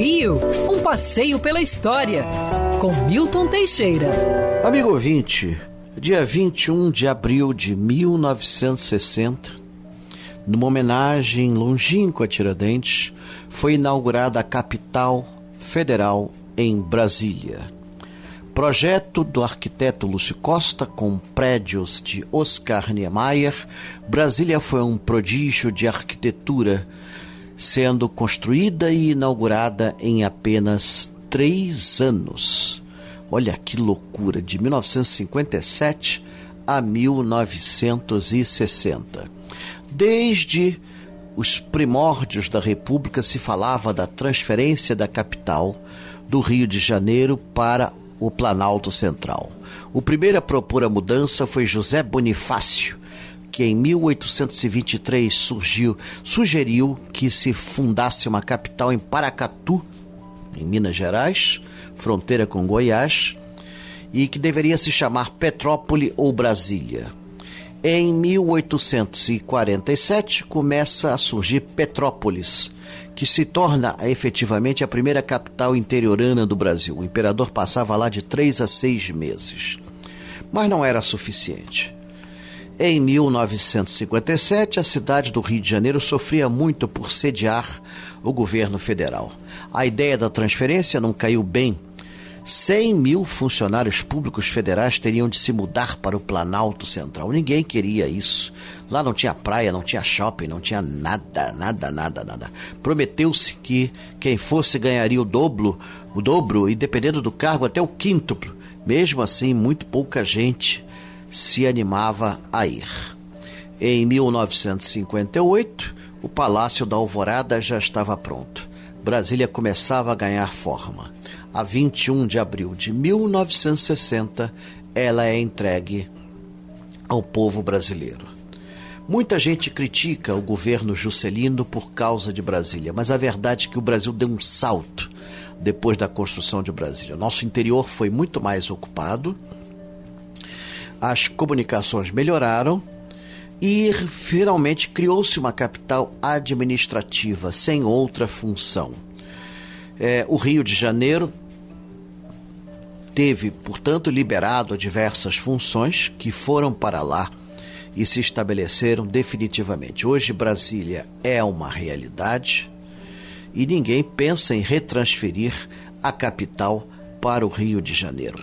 Rio, um passeio pela história, com Milton Teixeira. Amigo ouvinte, dia 21 de abril de 1960, numa homenagem longínqua a Tiradentes, foi inaugurada a capital federal em Brasília. Projeto do arquiteto Lúcio Costa com prédios de Oscar Niemeyer, Brasília foi um prodígio de arquitetura, sendo construída e inaugurada em apenas três anos. Olha que loucura, de 1957 a 1960. Desde os primórdios da República se falava da transferência da capital do Rio de Janeiro para o Planalto Central. O primeiro a propor a mudança foi José Bonifácio, que em 1823 surgiu, sugeriu que se fundasse uma capital em Paracatu, em Minas Gerais, fronteira com Goiás, e que deveria se chamar Petrópole ou Brasília. Em 1847 começa a surgir Petrópolis, que se torna efetivamente a primeira capital interiorana do Brasil. O imperador passava lá de três a seis meses. Mas não era suficiente. Em 1957, a cidade do Rio de Janeiro sofria muito por sediar o governo federal. A ideia da transferência não caiu bem 100 mil funcionários públicos federais teriam de se mudar para o Planalto Central. Ninguém queria isso. Lá não tinha praia, não tinha shopping, não tinha nada, nada, nada, nada. Prometeu-se que quem fosse ganharia o dobro, o dobro e dependendo do cargo até o quíntuplo. Mesmo assim, muito pouca gente se animava a ir. Em 1958, o Palácio da Alvorada já estava pronto. Brasília começava a ganhar forma a 21 de abril de 1960, ela é entregue ao povo brasileiro. Muita gente critica o governo Juscelino por causa de Brasília, mas a verdade é que o Brasil deu um salto depois da construção de Brasília. Nosso interior foi muito mais ocupado, as comunicações melhoraram e finalmente criou-se uma capital administrativa sem outra função. É, o Rio de Janeiro teve, portanto, liberado diversas funções que foram para lá e se estabeleceram definitivamente. Hoje, Brasília é uma realidade e ninguém pensa em retransferir a capital para o Rio de Janeiro.